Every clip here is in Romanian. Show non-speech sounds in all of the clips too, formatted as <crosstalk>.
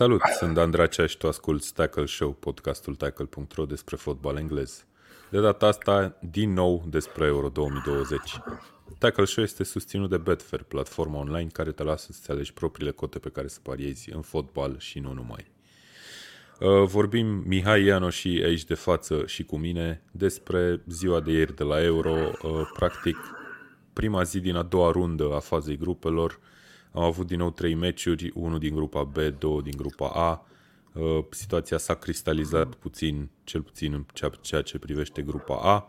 Salut, sunt Andracea și tu asculti Tackle Show, podcastul tackle.ro despre fotbal englez. De data asta, din nou despre Euro 2020. Tackle Show este susținut de Betfair, platforma online care te lasă să-ți alegi propriile cote pe care să pariezi în fotbal și nu numai. Uh, vorbim Mihai Ianoș și aici de față și cu mine despre ziua de ieri de la Euro, uh, practic prima zi din a doua rundă a fazei grupelor, am avut din nou trei meciuri, unul din grupa B, două din grupa A. Uh, situația s-a cristalizat puțin, cel puțin în ceea ce privește grupa A.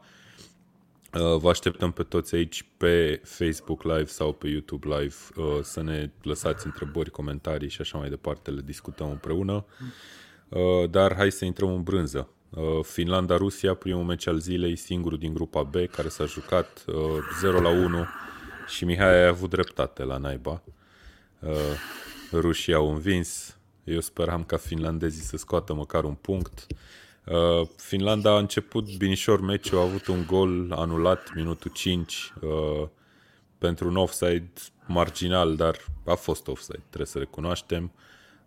Uh, vă așteptăm pe toți aici pe Facebook Live sau pe YouTube Live uh, să ne lăsați întrebări, comentarii și așa mai departe, le discutăm împreună. Dar hai să intrăm în brânză. Finlanda-Rusia, primul meci al zilei, singurul din grupa B, care s-a jucat 0 la 1 și Mihai a avut dreptate la naiba. Uh, rușii au învins. Eu speram ca finlandezii să scoată măcar un punct. Uh, Finlanda a început binișor meciul, a avut un gol anulat minutul 5 uh, pentru un offside marginal, dar a fost offside, trebuie să recunoaștem.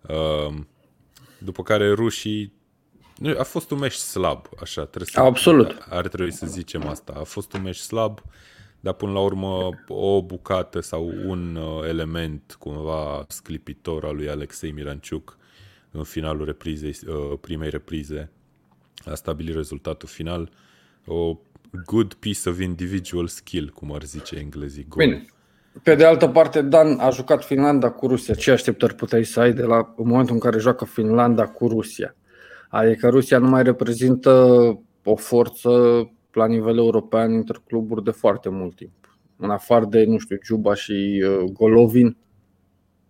Uh, după care rușii a fost un meci slab, așa, trebuie să, Absolut. Ar trebui să zicem asta. A fost un meci slab. Uh, dar până la urmă o bucată sau un uh, element cumva sclipitor al lui Alexei Miranciuc în finalul reprizei, uh, primei reprize a stabilit rezultatul final. O good piece of individual skill, cum ar zice englezii. Gol. Bine. Pe de altă parte, Dan a jucat Finlanda cu Rusia. Ce așteptări puteai să ai de la în momentul în care joacă Finlanda cu Rusia? Adică Rusia nu mai reprezintă o forță la nivel european între cluburi de foarte mult timp. În afară de, nu știu, Juba și uh, Golovin,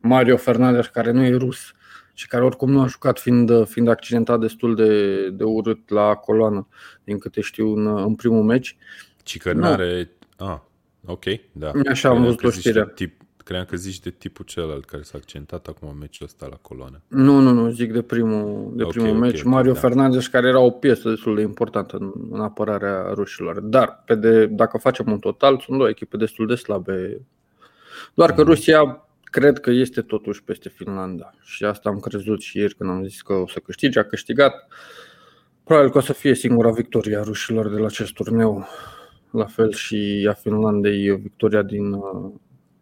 Mario Fernandez, care nu e rus și care oricum nu a jucat fiind, fiind accidentat destul de, de urât la coloană, din câte știu, în, în primul meci. Ci că nu are... Ah, ok, da. Așa am văzut o știre. Tip, Cream că zici de tipul celălalt care s-a accentat acum în meciul ăsta la coloană. Nu, nu, nu, zic de primul, de primul okay, meci. Okay, Mario da. Fernandez, care era o piesă destul de importantă în, în apărarea rușilor. Dar, pe de, dacă facem un total, sunt două echipe destul de slabe. Doar că mm. Rusia cred că este totuși peste Finlanda. Și asta am crezut și ieri când am zis că o să câștige. A câștigat. Probabil că o să fie singura victorie a rușilor de la acest turneu. La fel și a Finlandei, victoria din,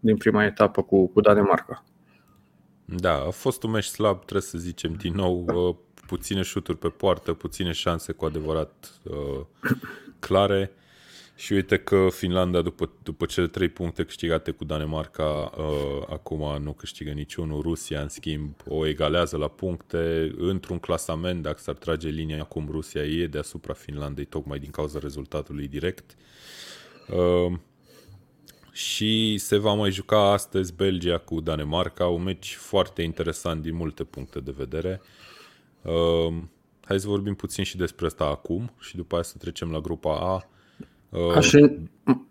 din prima etapă cu, cu Danemarca. Da, a fost un meci slab, trebuie să zicem din nou, uh, puține șuturi pe poartă, puține șanse cu adevărat uh, clare. Și uite că Finlanda, după, după cele trei puncte câștigate cu Danemarca, uh, acum nu câștigă niciunul. Rusia, în schimb, o egalează la puncte. Într-un clasament, dacă s-ar trage linia acum, Rusia e deasupra Finlandei, tocmai din cauza rezultatului direct. Uh, și se va mai juca astăzi Belgia cu Danemarca, un meci foarte interesant din multe puncte de vedere. Uh, hai să vorbim puțin și despre asta acum și după aceea să trecem la grupa A. Uh, aș,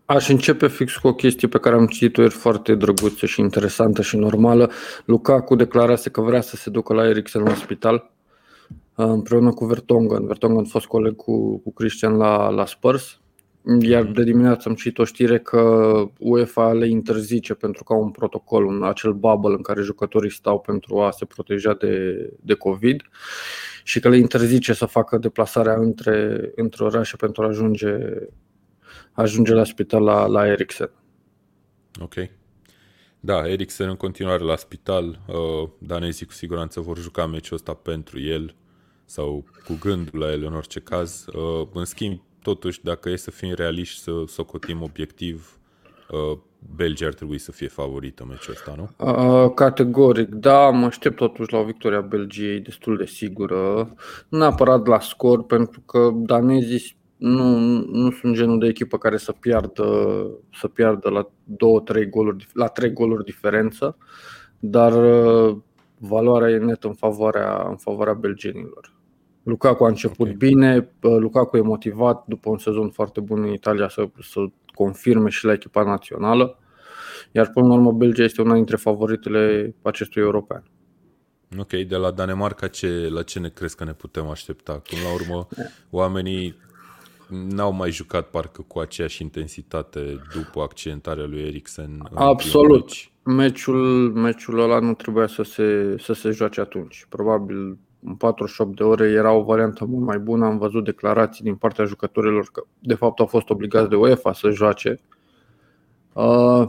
aș începe fix cu o chestie pe care am citit-o ieri foarte drăguță și interesantă și normală. Lukaku declarase că vrea să se ducă la Eriksen la spital uh, împreună cu Vertonghen. Vertonghen a fost coleg cu, cu Christian la, la Spurs iar de dimineață am citit o știre că UEFA le interzice pentru că au un protocol, un acel bubble în care jucătorii stau pentru a se proteja de, de COVID și că le interzice să facă deplasarea între, între orașe pentru a ajunge, ajunge la spital la, la Eriksen. Ok. Da, Eriksen în continuare la spital. Uh, danezii cu siguranță vor juca meciul ăsta pentru el sau cu gândul la el în orice caz. Uh, în schimb, totuși, dacă e să fim realiști, să socotim obiectiv, uh, Belgia ar trebui să fie favorită meciul ăsta, nu? Uh, categoric, da, mă aștept totuși la o victoria Belgiei destul de sigură. Nu neapărat la scor, pentru că danezii nu, nu sunt genul de echipă care să piardă, să piardă la 2-3 goluri, la 3 goluri diferență, dar uh, valoarea e net în favoarea, în favoarea belgenilor. Lukaku a început okay. bine, Lukaku e motivat după un sezon foarte bun în Italia să, să confirme și la echipa națională, iar până la urmă Belgia este una dintre favoritele acestui european. Ok, de la Danemarca ce, la ce ne crezi că ne putem aștepta? Până la urmă, <laughs> oamenii n-au mai jucat parcă cu aceeași intensitate după accidentarea lui Eriksen. Absolut. Meciul, meciul ăla nu trebuia să se, să se joace atunci. Probabil în 48 de ore era o variantă mult mai bună. Am văzut declarații din partea jucătorilor că de fapt au fost obligați de UEFA să joace. Uh,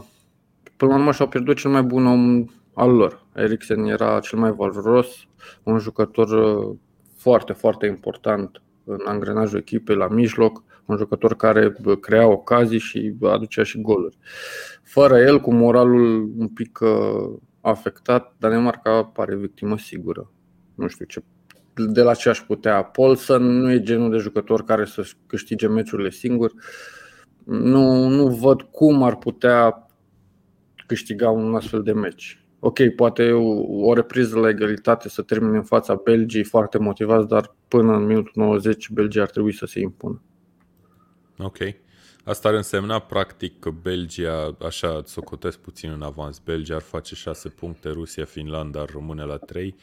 până la urmă și-au pierdut cel mai bun om al lor. Eriksen era cel mai valoros, un jucător uh, foarte, foarte important în angrenajul echipei la mijloc, un jucător care crea ocazii și aducea și goluri. Fără el, cu moralul un pic uh, afectat, Danemarca pare victimă sigură. Nu știu ce de la ce aș putea. Paulson nu e genul de jucător care să câștige meciurile singur. Nu, nu văd cum ar putea câștiga un astfel de meci ok, poate o, o repriză la egalitate să termine în fața Belgiei foarte motivați, dar până în minutul 90 Belgia ar trebui să se impună. Ok. Asta ar însemna practic că Belgia, așa socotesc puțin în avans, Belgia ar face 6 puncte, Rusia, Finlanda ar rămâne la 3,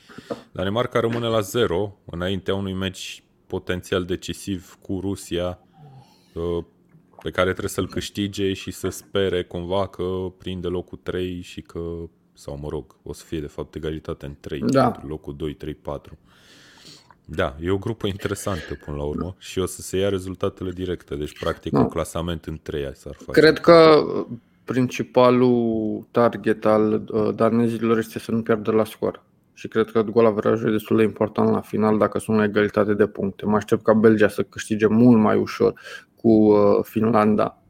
Danemarca rămâne la 0 înaintea unui meci potențial decisiv cu Rusia uh, pe care trebuie să-l câștige și să spere cumva că prinde locul 3 și că sau mă rog, o să fie de fapt egalitate în 3 da. pentru locul 2, 3, 4. Da, e o grupă interesantă până la urmă și o să se ia rezultatele directe, deci practic da. un clasament în 3 s-ar face. Cred că principalul target al uh, danezilor este să nu pierdă la scor. Și cred că gol averajul e destul de important la final dacă sunt la egalitate de puncte. Mă aștept ca Belgia să câștige mult mai ușor cu uh, Finlanda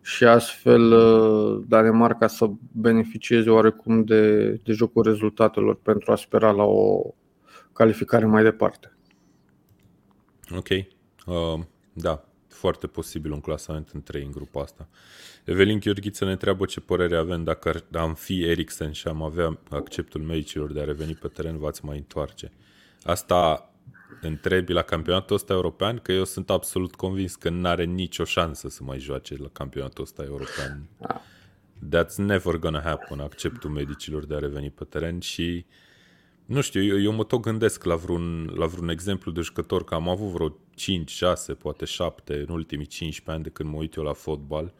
și astfel uh, Danemarca să beneficieze oarecum de, de jocul rezultatelor pentru a spera la o calificare mai departe. Ok. Uh, da, foarte posibil un clasament în 3 în grupa asta. Evelin Gheorghiță ne întreabă ce părere avem dacă am fi Eriksen și am avea acceptul medicilor de a reveni pe teren, v-ați mai întoarce. Asta întrebi la campionatul ăsta european, că eu sunt absolut convins că nu are nicio șansă să mai joace la campionatul ăsta european. That's never gonna happen, acceptul medicilor de a reveni pe teren și nu știu, eu, eu mă tot gândesc la vreun, la vreun exemplu de jucător, că am avut vreo 5, 6, poate 7 în ultimii 15 ani de când mă uit eu la fotbal. Uh,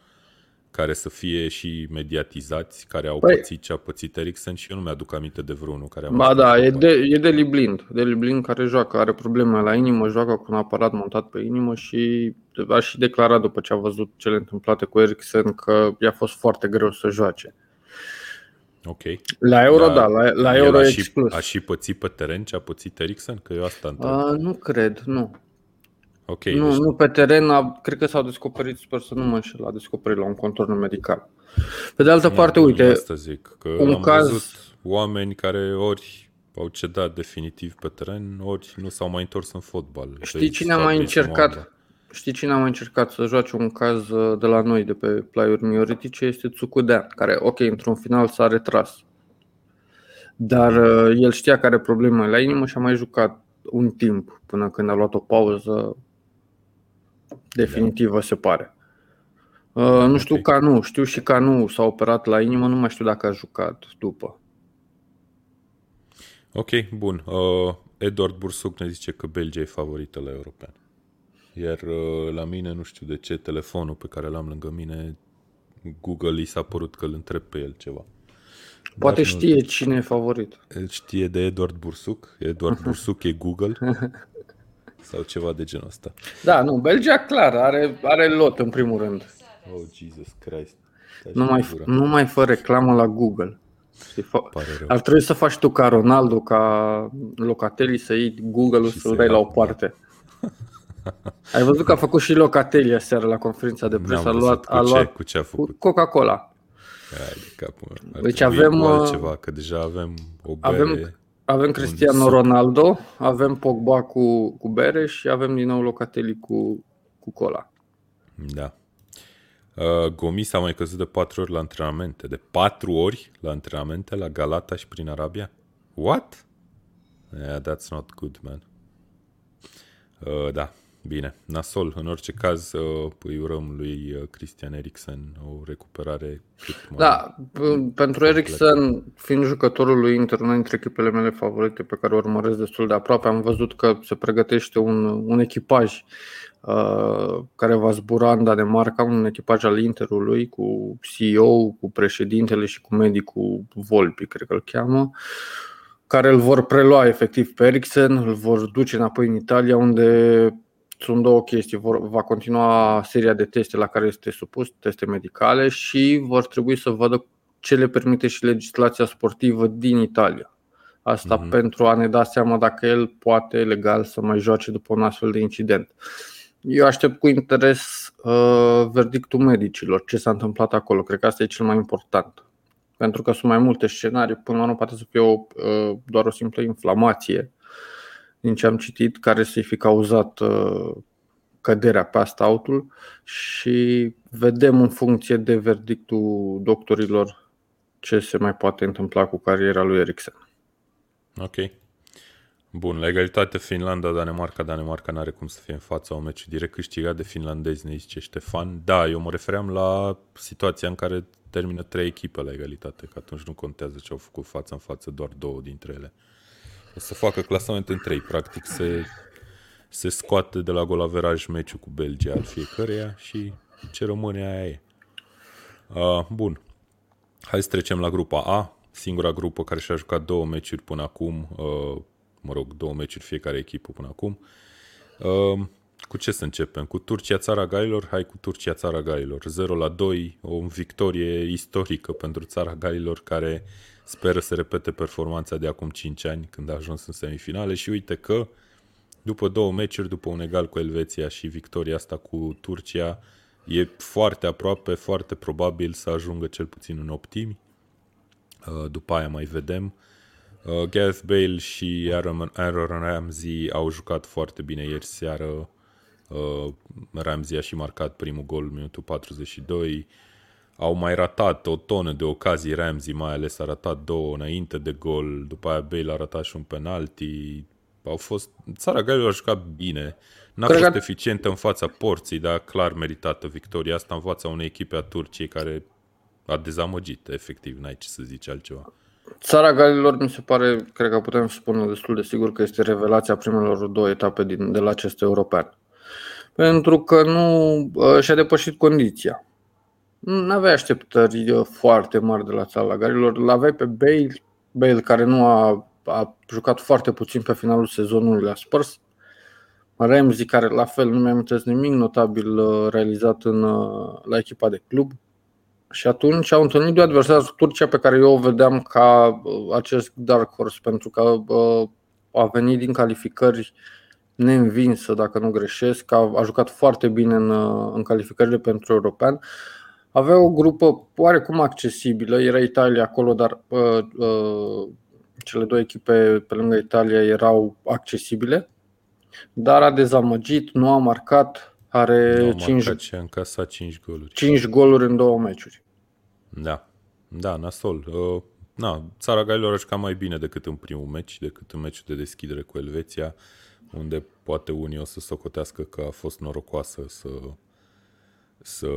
care să fie și mediatizați, care au păi, pățit ce a pățit Eriksen și eu nu mi-aduc aminte de vreunul care a Ba da, e de, e de Liblind. De Liblind care joacă, are probleme la inimă, joacă cu un aparat montat pe inimă și a și declarat după ce a văzut cele întâmplate cu Eriksen că i-a fost foarte greu să joace. Ok. La Euro, da, da la, la Euro a și, a și pățit pe teren ce a pățit Eriksen? Că eu asta întreb. A, nu cred, nu. Ok. Nu, deci... nu pe teren, a, cred că s-au descoperit, sper să nu mă înșel, a descoperit la un contorn medical. Pe de altă parte, uite, asta zic, că un am caz... văzut oameni care ori au cedat definitiv pe teren, ori nu s-au mai întors în fotbal. Știi cine a mai încercat? Știi cine a mai încercat să joace un caz uh, de la noi, de pe plaiuri mioritice, este Tsukudean, care, ok, într-un final s-a retras. Dar uh, el știa că are probleme la inimă și a mai jucat un timp până când a luat o pauză definitivă, se pare. Uh, nu știu ca nu, știu și ca nu s-a operat la inimă, nu mai știu dacă a jucat după. Ok, bun. Uh, Edward Bursuc ne zice că Belgia e favorită la european. Iar uh, la mine, nu știu de ce, telefonul pe care l-am lângă mine, Google i s-a părut că îl întreb pe el ceva. Poate Dar știe nu, cine e favorit. El știe de Edward Bursuc. Edward <laughs> Bursuc e Google. sau ceva de genul ăsta. Da, nu, Belgia clar, are, are lot în primul rând. Oh, Jesus Christ. Nu mai, nu mai fă reclamă la Google. Ar trebui să faci tu ca Ronaldo, ca Locatelli, să iei Google-ul să-l dai la o parte. Ai văzut că a făcut și Locatelli aseară la conferința de presă. A luat, a luat cu, ce, cu ce a făcut? Cu Coca-Cola. Hai de capul. deci avem altceva, că deja avem o bere. Avem avem Cristiano Ronaldo, avem Pogba cu, cu bere și avem din nou Locatelli cu, cu cola. Da. Uh, Gomis a mai căzut de patru ori la antrenamente. De patru ori la antrenamente la Galata și prin Arabia? What? Yeah, that's not good, man. Uh, da. Bine, nasol. În orice caz, uh, îi urăm lui uh, Christian Eriksen o recuperare cât mai Da, p- pentru Eriksen, fiind jucătorul lui Inter, una dintre echipele mele favorite pe care o urmăresc destul de aproape, am văzut că se pregătește un, un echipaj uh, care va zbura în Danemarca, un echipaj al Interului cu CEO, cu președintele și cu medicul Volpi, cred că îl cheamă, care îl vor prelua efectiv pe Eriksen, îl vor duce înapoi în Italia, unde sunt două chestii. Vor, va continua seria de teste la care este supus, teste medicale, și vor trebui să vadă ce le permite și legislația sportivă din Italia. Asta Mhm. mm-hmm. pentru a ne da seama dacă el poate legal să mai joace după un astfel de incident. Eu aștept cu interes uh, verdictul medicilor, ce s-a întâmplat acolo. Cred că asta e cel mai important. Pentru că sunt mai multe scenarii. Până la urmă poate să fie o, uh, doar o simplă inflamație din ce am citit, care să-i fi cauzat uh, căderea pe asta autul și vedem în funcție de verdictul doctorilor ce se mai poate întâmpla cu cariera lui Eriksen. Ok. Bun, legalitate Finlanda, Danemarca. Danemarca n-are cum să fie în fața un meci direct câștigat de finlandezi, ne zice Ștefan. Da, eu mă refeream la situația în care termină trei echipe la egalitate, că atunci nu contează ce au făcut față în față, doar două dintre ele. O să facă clasament în trei, practic se, se scoate de la golaveraj meciul cu Belgia al fiecăreia și ce rămâne aia e. Uh, bun, Hai să trecem la grupa A, singura grupă care și-a jucat două meciuri până acum, uh, mă rog, două meciuri fiecare echipă până acum. Uh, cu ce să începem? Cu Turcia, țara Galilor? Hai cu Turcia, țara Galilor. 0 la 2, o victorie istorică pentru țara Galilor care speră să repete performanța de acum 5 ani când a ajuns în semifinale și uite că după două meciuri, după un egal cu Elveția și victoria asta cu Turcia, e foarte aproape, foarte probabil să ajungă cel puțin în optimi. Uh, După aia mai vedem. Uh, Gareth Bale și Aaron, Aaron Ramsey au jucat foarte bine ieri seară. Uh, Ramsey a și marcat primul gol în minutul 42. Au mai ratat o tonă de ocazii Ramsey, mai ales a ratat două înainte de gol, după aia Bale a ratat și un penalti. Au fost... Țara Galilor a jucat bine. N-a Cred fost că- eficientă în fața porții, dar clar meritată victoria asta în fața unei echipe a Turciei care a dezamăgit, efectiv, n-ai ce să zici altceva. Țara Galilor mi se pare, cred că putem spune destul de sigur că este revelația primelor două etape din, de la acest european. Pentru că nu uh, și-a depășit condiția. Nu aveai așteptări uh, foarte mari de la țara Galilor. L-aveai pe Bale, Bale care nu a, a jucat foarte puțin pe finalul sezonului la Spurs. Ramsey, care la fel nu mi-am nimic notabil uh, realizat în, uh, la echipa de club. Și atunci au întâlnit de adversar Turcia pe care eu o vedeam ca uh, acest dark horse pentru că uh, a venit din calificări neînvinsă, dacă nu greșesc, a, a jucat foarte bine în, uh, în calificările pentru european. Avea o grupă oarecum accesibilă, era Italia acolo, dar uh, uh, cele două echipe pe lângă Italia erau accesibile, dar a dezamăgit, nu a marcat, are Nu, 5, marcat și a încasat 5 goluri. 5 goluri în două meciuri. Da, da, nasol. Uh, na, țara Galilor a jucat mai bine decât în primul meci, decât în meciul de deschidere cu Elveția, unde poate unii o să socotească că a fost norocoasă să, să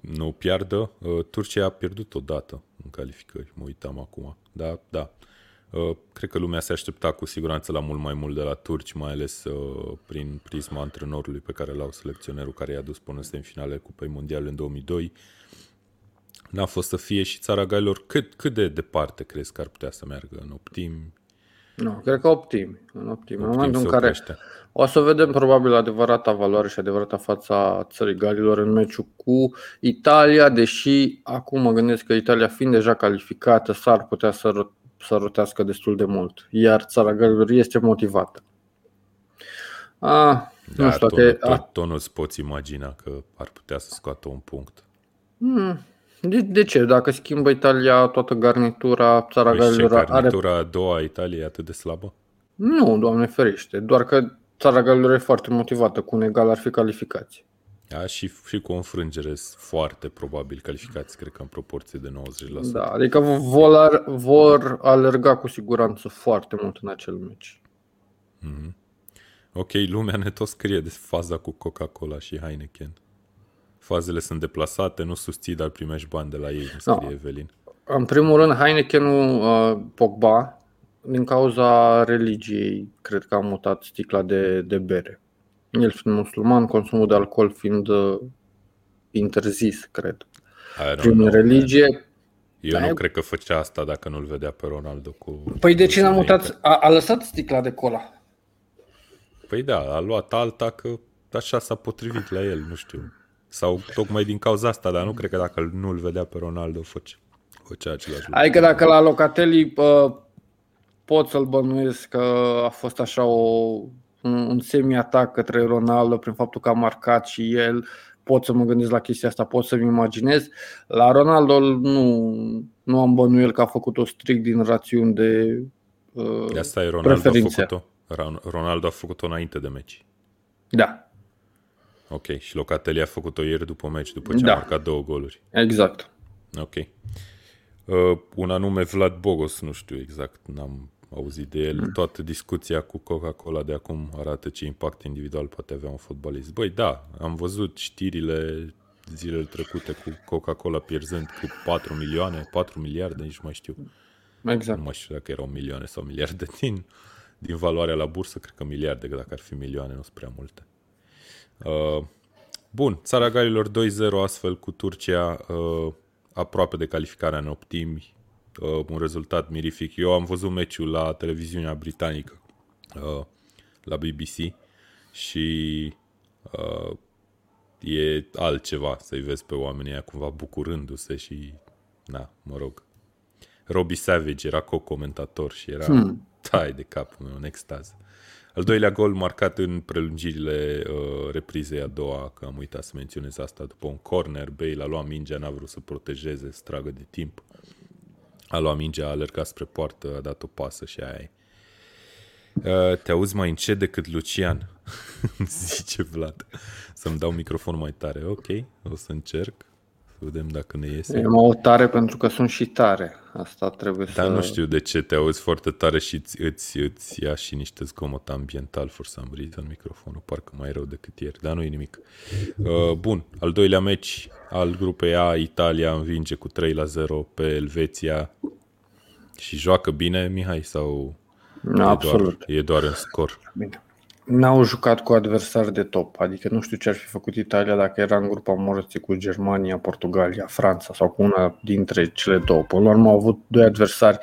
nu piardă. Uh, Turcia a pierdut odată în calificări, mă uitam acum. Da, da. Uh, Cred că lumea se aștepta cu siguranță la mult mai mult de la turci, mai ales uh, prin prisma antrenorului pe care l-au selecționerul care i-a dus până în semifinale Cupei Mondiale în 2002 n-a fost să fie și țara Galilor. Cât, cât de departe crezi că ar putea să meargă în optim? Nu, cred că optimi. În optimi. În Optim momentul în se care oprește. o să vedem probabil adevărata valoare și adevărata fața țării Galilor în meciul cu Italia, deși acum mă gândesc că Italia fiind deja calificată s-ar putea să, ro- să rotească destul de mult, iar țara Galilor este motivată. A, nu Da, știu tot, dacă... tot, a- tot nu-ți poți imagina că ar putea să scoată un punct. Hmm, De, de ce? Dacă schimbă Italia toată garnitura, țara Păi și Galilor are garnitura a doua a Italiei e atât de slabă? Nu, Doamne ferește, doar că țara Galilor e foarte motivată, cu un egal ar fi calificați. Da, și, și cu o înfrângere sunt foarte probabil calificați, cred că în proporție de 90%. Da, adică vor, vor alerga cu siguranță foarte mult în acel meci. Ok, lumea ne tot scrie de faza cu Coca-Cola și Heineken. Fazele sunt deplasate, nu susții, dar primești bani de la ei, îmi scrie no. Evelin. În primul rând, Heineken-ul uh, Pogba, din cauza religiei, cred că a mutat sticla de, de bere. El fiind musulman, consumul de alcool fiind uh, interzis, cred. Prin religie, eu da, nu cred că făcea asta dacă nu-l vedea pe Ronaldo cu... Păi de ce n-a mutat? A, a lăsat sticla de cola. Păi da, a luat alta că așa s-a potrivit la el, nu știu. Sau tocmai din cauza asta, dar nu cred că dacă nu-l vedea pe Ronaldo făcea, făcea același lucru. Adică dacă la Locatelli pot să-l bănuiesc că a fost așa o, un, un semi-atac către Ronaldo prin faptul că a marcat și el, pot să mă gândesc la chestia asta, pot să-mi imaginez. La Ronaldo nu, nu am bănuiel că a făcut-o strict din rațiuni de uh, de asta e Ronaldo preferințe. a făcut-o. Ronaldo a făcut-o înainte de meci. Da. Ok, și Locatelli a făcut-o ieri după meci, după ce da. a marcat două goluri. Exact. Ok. Uh, un anume Vlad Bogos, nu știu exact, n-am auzit de el. Mm. Toată discuția cu Coca-Cola de acum arată ce impact individual poate avea un fotbalist. Băi, da, am văzut știrile zilele trecute cu Coca-Cola pierzând cu 4 milioane, 4 miliarde, nici nu mai știu. Exact. Nu mai știu dacă erau milioane sau miliarde <laughs> din, din valoarea la bursă, cred că miliarde, că dacă ar fi milioane, nu sunt prea multe. Uh, bun, țara Galilor 2-0 astfel cu Turcia uh, aproape de calificarea în optimi, uh, un rezultat mirific. Eu am văzut meciul la televiziunea britanică, uh, la BBC și uh, e altceva să-i vezi pe oamenii aia cumva bucurându-se și, na, mă rog. Robbie Savage era co-comentator și era hmm. tai de cap meu, în extaz. Al doilea gol marcat în prelungirile uh, reprizei a doua, că am uitat să menționez asta, după un corner, Bale a luat mingea, n-a vrut să protejeze, stragă de timp. A luat mingea, a alergat spre poartă, a dat o pasă și aia e. Uh, te auzi mai încet decât Lucian, <laughs> zice Vlad. Să-mi dau microfonul mai tare. Ok, o să încerc. Să vedem dacă ne iese. Eu mă tare pentru că sunt și tare. Asta trebuie Dar să... nu știu de ce te auzi foarte tare și îți, îți, îți ia și niște zgomot ambiental for some reason microfonul, parcă mai rău decât ieri, dar nu e nimic. Uh, bun, al doilea meci al grupei A, Italia învinge cu 3 la 0 pe Elveția și joacă bine, Mihai, sau Absolut. E doar, e doar în scor? Bine n-au jucat cu adversari de top, adică nu știu ce ar fi făcut Italia dacă era în grupa morții cu Germania, Portugalia, Franța sau cu una dintre cele două. Până la urmă au avut doi adversari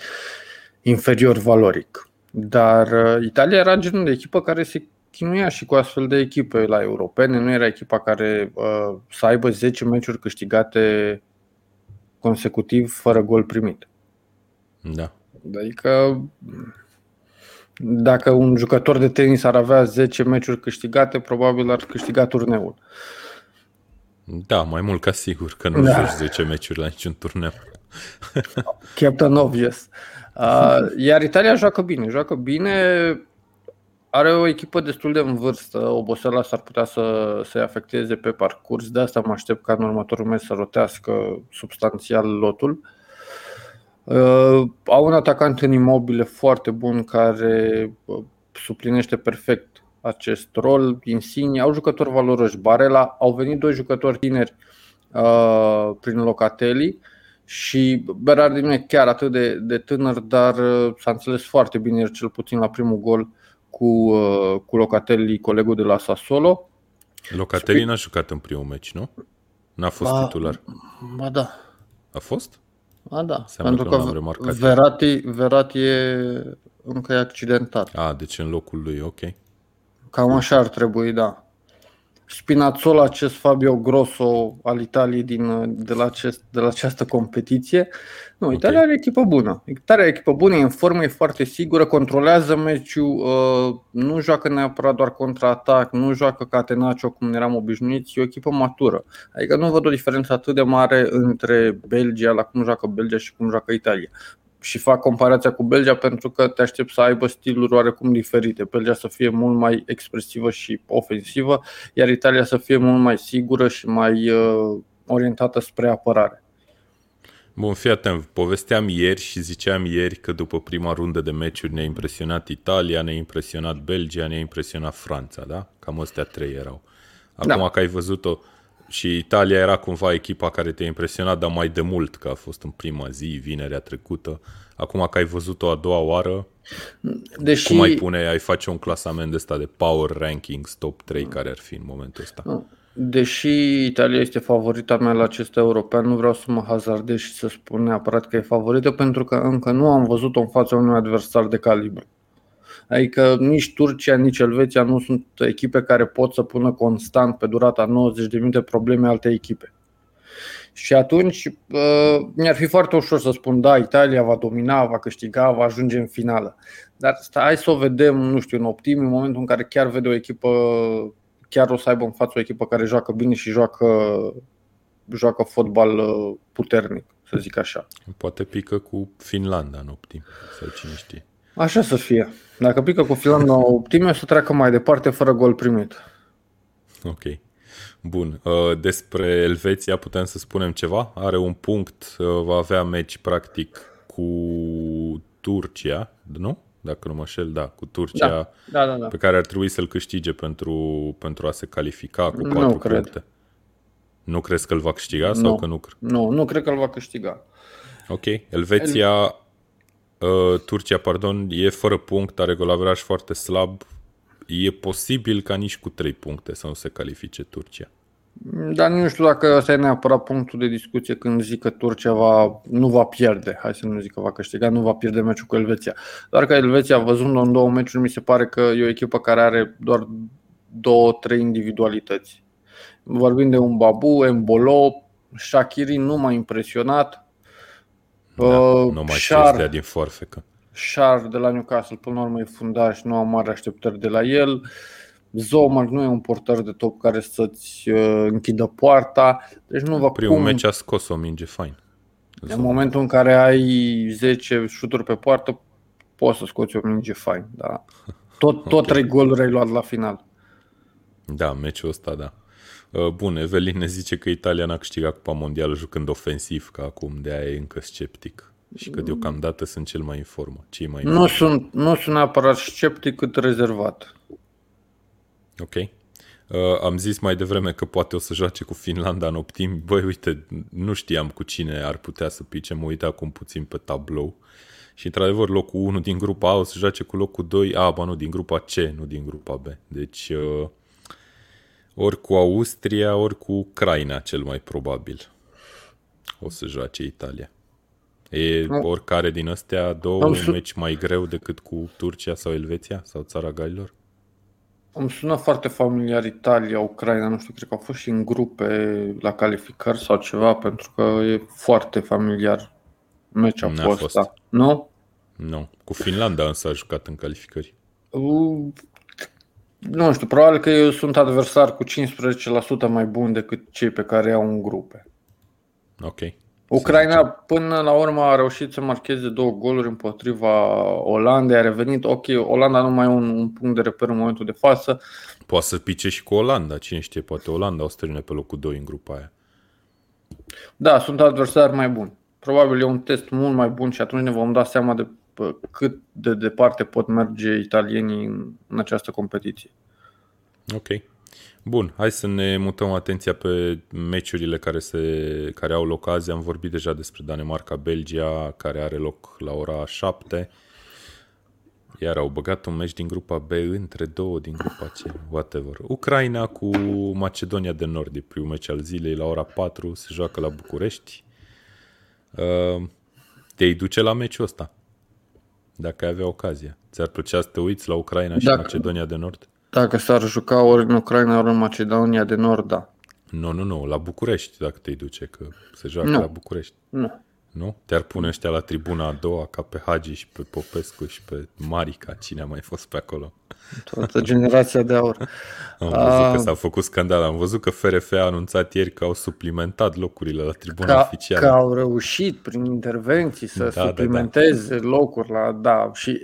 inferior valoric. Dar uh, Italia era genul de echipă care se chinuia și cu astfel de echipe la europene. Nu era echipa care uh, să aibă 10 meciuri câștigate consecutiv fără gol primit. Da. Adică dacă un jucător de tenis ar avea 10 meciuri câștigate, probabil ar câștiga turneul. Da, mai mult ca sigur că nu da. joci 10 meciuri la niciun turneu. <laughs> Captain Obvious. Uh, iar Italia joacă bine, joacă bine, are o echipă destul de în vârstă, oboseala s-ar putea să se afecteze pe parcurs, de asta mă aștept ca în următorul mes să rotească substanțial lotul. Uh, Uh, au un atacant în imobile foarte bun care uh, suplinește perfect acest rol. Insigne, au jucători valoroși. Barela, au venit doi jucători tineri uh, prin Locatelli și Berardi nu e chiar atât de, de tânăr, dar uh, s-a înțeles foarte bine, cel puțin la primul gol cu, uh, cu Locatelli, colegul de la Sassuolo. Locatelli n-a jucat în primul meci, nu? N-a fost ba, titular. Ba da. A fost? A, da, Seamnă pentru că, că Verati, Verati e încă e accidentat. A, deci în locul lui, ok. Cam așa ar trebui, da. Spinazzola, acest Fabio Grosso al Italiei din, de, la acest, de la această competiție. Nu, okay. Italia are echipă bună. Italia are echipă bună, e în formă, e foarte sigură, controlează meciul, uh, nu joacă neapărat doar contra-atac, nu joacă catenaccio cum eram obișnuiți, e o echipă matură. Adică nu văd o diferență atât de mare între Belgia, la cum joacă Belgia și cum joacă Italia și fac comparația cu Belgia pentru că te aștept să aibă stiluri oarecum diferite. Belgia să fie mult mai expresivă și ofensivă, iar Italia să fie mult mai sigură și mai uh, orientată spre apărare. Bun, fii atent, povesteam ieri și ziceam ieri că după prima rundă de meciuri ne-a impresionat Italia, ne-a impresionat Belgia, ne-a impresionat Franța, da? Cam astea trei erau. Acum da. că ai văzut-o, și Italia era cumva echipa care te-a impresionat, dar mai de mult, că a fost în prima zi, vinerea trecută. Acum că ai văzut-o a doua oară, Deși... cum ai pune, ai face un clasament de ăsta de power rankings top 3 care ar fi în momentul ăsta? Deși Italia este favorita mea la acest european, nu vreau să mă hazardez și să spun neapărat că e favorită, pentru că încă nu am văzut-o în fața unui adversar de calibru. Adică nici Turcia, nici Elveția nu sunt echipe care pot să pună constant pe durata 90 de minute probleme alte echipe. Și atunci uh, mi-ar fi foarte ușor să spun, da, Italia va domina, va câștiga, va ajunge în finală. Dar hai să o vedem, nu știu, în optim, în momentul în care chiar vede o echipă, chiar o să aibă în față o echipă care joacă bine și joacă, joacă fotbal uh, puternic, să zic așa. Poate pică cu Finlanda în optim, sau cine știe. Așa să fie. Dacă pică cu Finlanda optime, o să treacă mai departe fără gol primit. Ok. Bun. Uh, despre Elveția putem să spunem ceva? Are un punct, uh, va avea meci practic cu Turcia, nu? Dacă nu mă șel, da, cu Turcia, da. Da, da, da. pe care ar trebui să-l câștige pentru, pentru a se califica cu patru nu cred. puncte. Nu crezi că îl va câștiga nu. sau că nu? Nu, nu cred că îl va câștiga. Ok. Elveția El... Uh, Turcia, pardon, e fără punct, are golavraj foarte slab. E posibil ca nici cu 3 puncte să nu se califice Turcia. Dar nu știu dacă ăsta e neapărat punctul de discuție când zic că Turcia va, nu va pierde, hai să nu zic că va câștiga, nu va pierde meciul cu Elveția. Doar că Elveția, văzând-o în două meciuri, mi se pare că e o echipă care are doar două, trei individualități. Vorbim de un Babu, Embolo, Shakiri nu m-a impresionat, da, uh, nu mai Char, din forfecă. Char de la Newcastle, până la urmă e fundaș, nu am mari așteptări de la el. Zomer nu e un portar de top care să-ți uh, închidă poarta, deci nu va Primul cum... meci a scos o minge fain. În momentul în care ai 10 șuturi pe poartă, poți să scoți o minge fain. Da. Tot, <laughs> tot okay. trei goluri ai luat la final. Da, meciul ăsta, da. Uh, bun, Evelin ne zice că Italia n-a câștigat Cupa Mondială jucând ofensiv, ca acum de aia e încă sceptic. Și că deocamdată sunt cel mai în formă. Cei mai nu, sunt, nu sunt neapărat sceptic, cât rezervat. Ok. Uh, am zis mai devreme că poate o să joace cu Finlanda în optim. Băi, uite, nu știam cu cine ar putea să pice. Mă uit acum puțin pe tablou. Și într-adevăr locul 1 din grupa A o să joace cu locul 2. A, ba nu, din grupa C, nu din grupa B. Deci... Uh, ori cu Austria, ori cu Ucraina, cel mai probabil. O să joace Italia. E oricare din astea două un meci mai greu decât cu Turcia sau Elveția sau Țara Galilor? Îmi sună foarte familiar Italia, Ucraina, nu știu, cred că au fost și în grupe la calificări sau ceva, pentru că e foarte familiar meciul fost, fost. Nu? Nu. Cu Finlanda însă a jucat în calificări. Nu știu, probabil că eu sunt adversar cu 15% mai bun decât cei pe care au în grupe. Ok. Ucraina până la urmă a reușit să marcheze două goluri împotriva Olandei, a revenit. Ok, Olanda nu mai e un, un punct de reper în momentul de față. Poate să pice și cu Olanda, cine știe, poate Olanda o să termine pe locul 2 în grupa aia. Da, sunt adversari mai buni. Probabil e un test mult mai bun și atunci ne vom da seama de cât de departe pot merge italienii în, în această competiție. Ok. Bun, hai să ne mutăm atenția pe meciurile care, se, care au loc azi. Am vorbit deja despre Danemarca-Belgia, care are loc la ora 7. Iar au băgat un meci din grupa B între două din grupa C, whatever. Ucraina cu Macedonia de Nord, e primul meci al zilei la ora 4, se joacă la București. Uh, te-ai duce la meciul ăsta? Dacă ai avea ocazia. Ți-ar plăcea să te uiți la Ucraina și dacă, Macedonia de Nord? Dacă s-ar juca ori în Ucraina, ori în Macedonia de Nord, da. Nu, nu, nu, la București, dacă te duce, că se joacă nu. la București. Nu. Nu? Te-ar pune ăștia la tribuna a doua, ca pe Hagi și pe Popescu și pe Marica, cine a mai fost pe acolo. Toată generația de aur. Am văzut că s-a făcut scandal. Am văzut că FRF a anunțat ieri că au suplimentat locurile la tribuna că, oficială. Că au reușit prin intervenții să da, suplimenteze da, da. locuri la... Da, și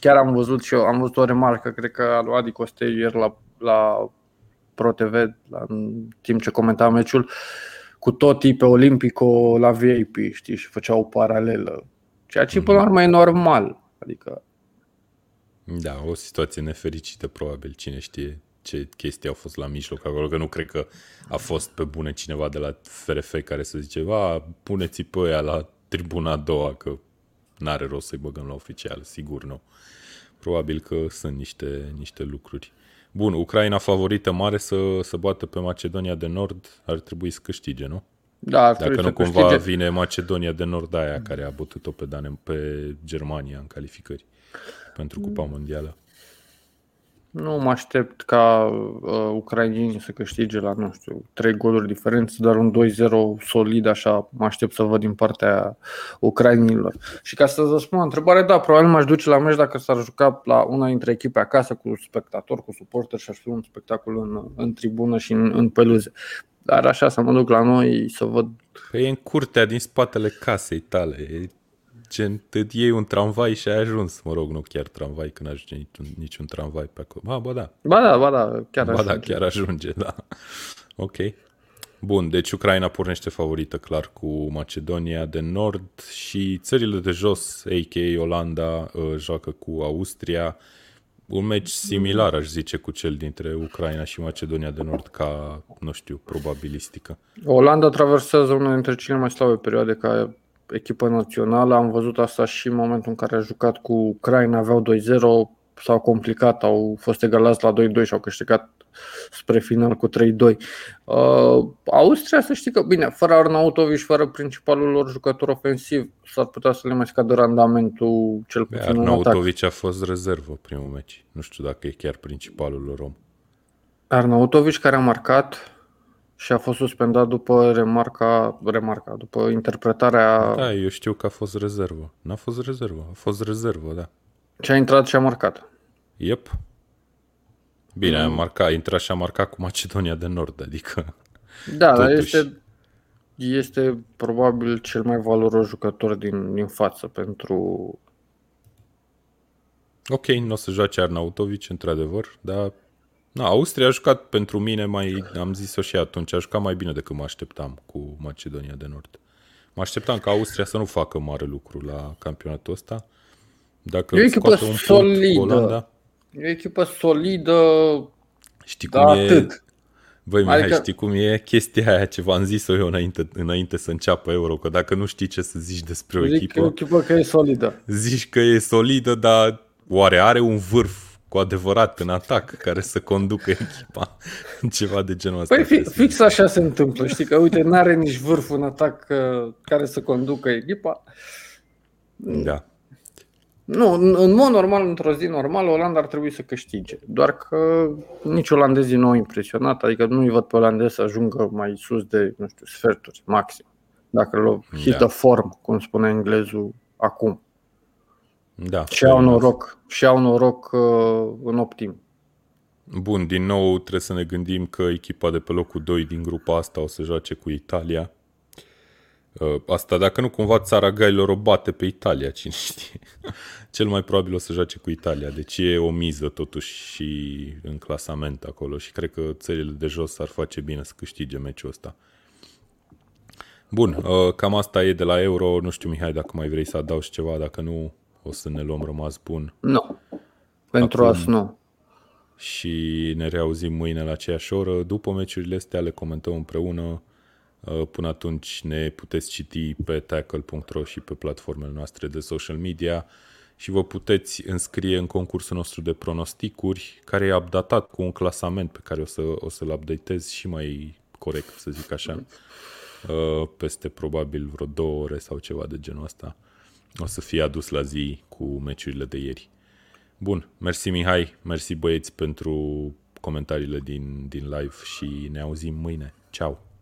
chiar am văzut și eu, am văzut o remarcă, cred că a lui Adi Costeiu ieri la, la ProTV, la, în timp ce comenta meciul, cu toții pe Olimpico la VIP, știi, și făceau o paralelă. Ceea ce până la urmă e normal. Adică Da, o situație nefericită probabil, cine știe ce chestii au fost la mijloc acolo, că nu cred că a fost pe bune cineva de la FRF care să zice, va, puneți pe ăia la tribuna a doua, că n-are rost să-i băgăm la oficial, sigur nu. Probabil că sunt niște, niște lucruri. Bun, Ucraina favorită mare să, să bată pe Macedonia de Nord, ar trebui să câștige, nu? Da, ar Dacă trebui nu să cumva câștige. vine Macedonia de Nord aia care a bătut-o pe, Dane- pe Germania în calificări pentru Cupa Mondială. Nu mă aștept ca uh, ucrainienii să câștige la, nu știu, 3 goluri diferență, dar un 2-0 solid, așa mă aștept să văd din partea ucrainilor. Și ca să vă spun o întrebare, da, probabil m-aș duce la meci dacă s-ar juca la una dintre echipe acasă cu spectator, cu suporter și ar fi un spectacol în, în tribună și în, în peluze. Dar așa să mă duc la noi să văd Că e în curtea din spatele casei tale. E gen, te iei un tramvai și ai ajuns. Mă rog, nu chiar tramvai, că n-ajunge niciun, niciun tramvai pe acolo. Ba, ba da, Ba da, ba da, chiar ba așa. da, chiar ajunge, da. Ok. Bun, deci Ucraina pornește favorită clar cu Macedonia de Nord și țările de jos, a.k.a. Olanda, uh, joacă cu Austria. Un meci similar, aș zice, cu cel dintre Ucraina și Macedonia de Nord ca, nu știu, probabilistică. Olanda traversează una dintre cele mai slabe perioade ca echipă națională. Am văzut asta și în momentul în care a jucat cu Ucraina, aveau 2-0, s-au complicat, au fost egalați la 2-2 și au câștigat spre final cu 3-2. Uh, Austria, să știi că, bine, fără Arnautovic și fără principalul lor jucător ofensiv, s-ar putea să le mai scadă randamentul cel puțin în atac. Arnautovic a fost rezervă primul meci. Nu știu dacă e chiar principalul lor om. Arnautovic care a marcat și a fost suspendat după remarca, remarca după interpretarea Da, eu știu că a fost rezervă. N-a fost rezervă, a fost rezervă, da. ce a intrat și a marcat. Yep. Bine, a marcat, a intrat și a marcat cu Macedonia de Nord, adică... <laughs> Da, dar Totuși. este, este probabil cel mai valoros jucător din, din față pentru... Ok, nu o să joace Arnautovic, într-adevăr, dar... Na, Austria a jucat pentru mine mai, am zis-o și atunci, a jucat mai bine decât mă așteptam cu Macedonia de Nord. Mă așteptam ca Austria să nu facă mare lucru la campionatul ăsta. Dacă E o echipă scoate un punct cu solidă. Olanda, E o echipă solidă, știi cum dar e... atât. Băi, Mihai, Adică- știi cum e chestia aia ce v-am zis-o eu înainte, înainte să înceapă Euro, că dacă nu știi ce să zici despre o Zic că e o echipă, echipă că e solidă. zici că e solidă, dar oare are un vârf cu adevărat în atac care să conducă echipa? <laughs> Ceva de genul ăsta. Păi fi, trebuie să fix așa se întâmplă, știi că uite, n-are nici vârful în atac uh, care să conducă echipa. zic. Da. Nu, în, în mod normal, într-o zi normală, Olanda ar trebui să câștige. Doar că nici olandezii nu au impresionat, adică nu-i văd pe olandezi să ajungă mai sus de, nu știu, sferturi, maxim. Dacă l hit Da. the form, cum spune englezul acum. Da. Și au noroc, și au noroc uh, în optim. Bun, din nou trebuie să ne gândim că echipa de pe locul 2 din grupa asta o să joace cu Italia. Uh, Asta dacă nu cumva țara gailor o bate pe Italia, <laughs> cine știe. Cel mai probabil o să joace cu Italia, deci e o miză totuși și în clasament acolo și cred că țările de jos ar face bine să câștige meciul ăsta. Bun, uh, cam asta e de la Euro. Nu știu, Mihai, dacă mai vrei să adaugi ceva, dacă nu, o să ne luăm rămas bun. Nu. Pentru Acum- asta nu. și ne reauzim mâine la aceeași oră. După meciurile astea le comentăm împreună. Uh, Până atunci ne puteți citi pe tackle.ro și pe platformele noastre de social media și vă puteți înscrie în concursul nostru de pronosticuri care e updatat cu un clasament pe care o, să, o să-l updatez și mai corect, să zic așa, uh, peste probabil vreo două ore sau ceva de genul ăsta. O să fie adus la zi cu meciurile de ieri. Bun, mersi Mihai, mersi băieți pentru comentariile din, din live și ne auzim mâine. Ciao!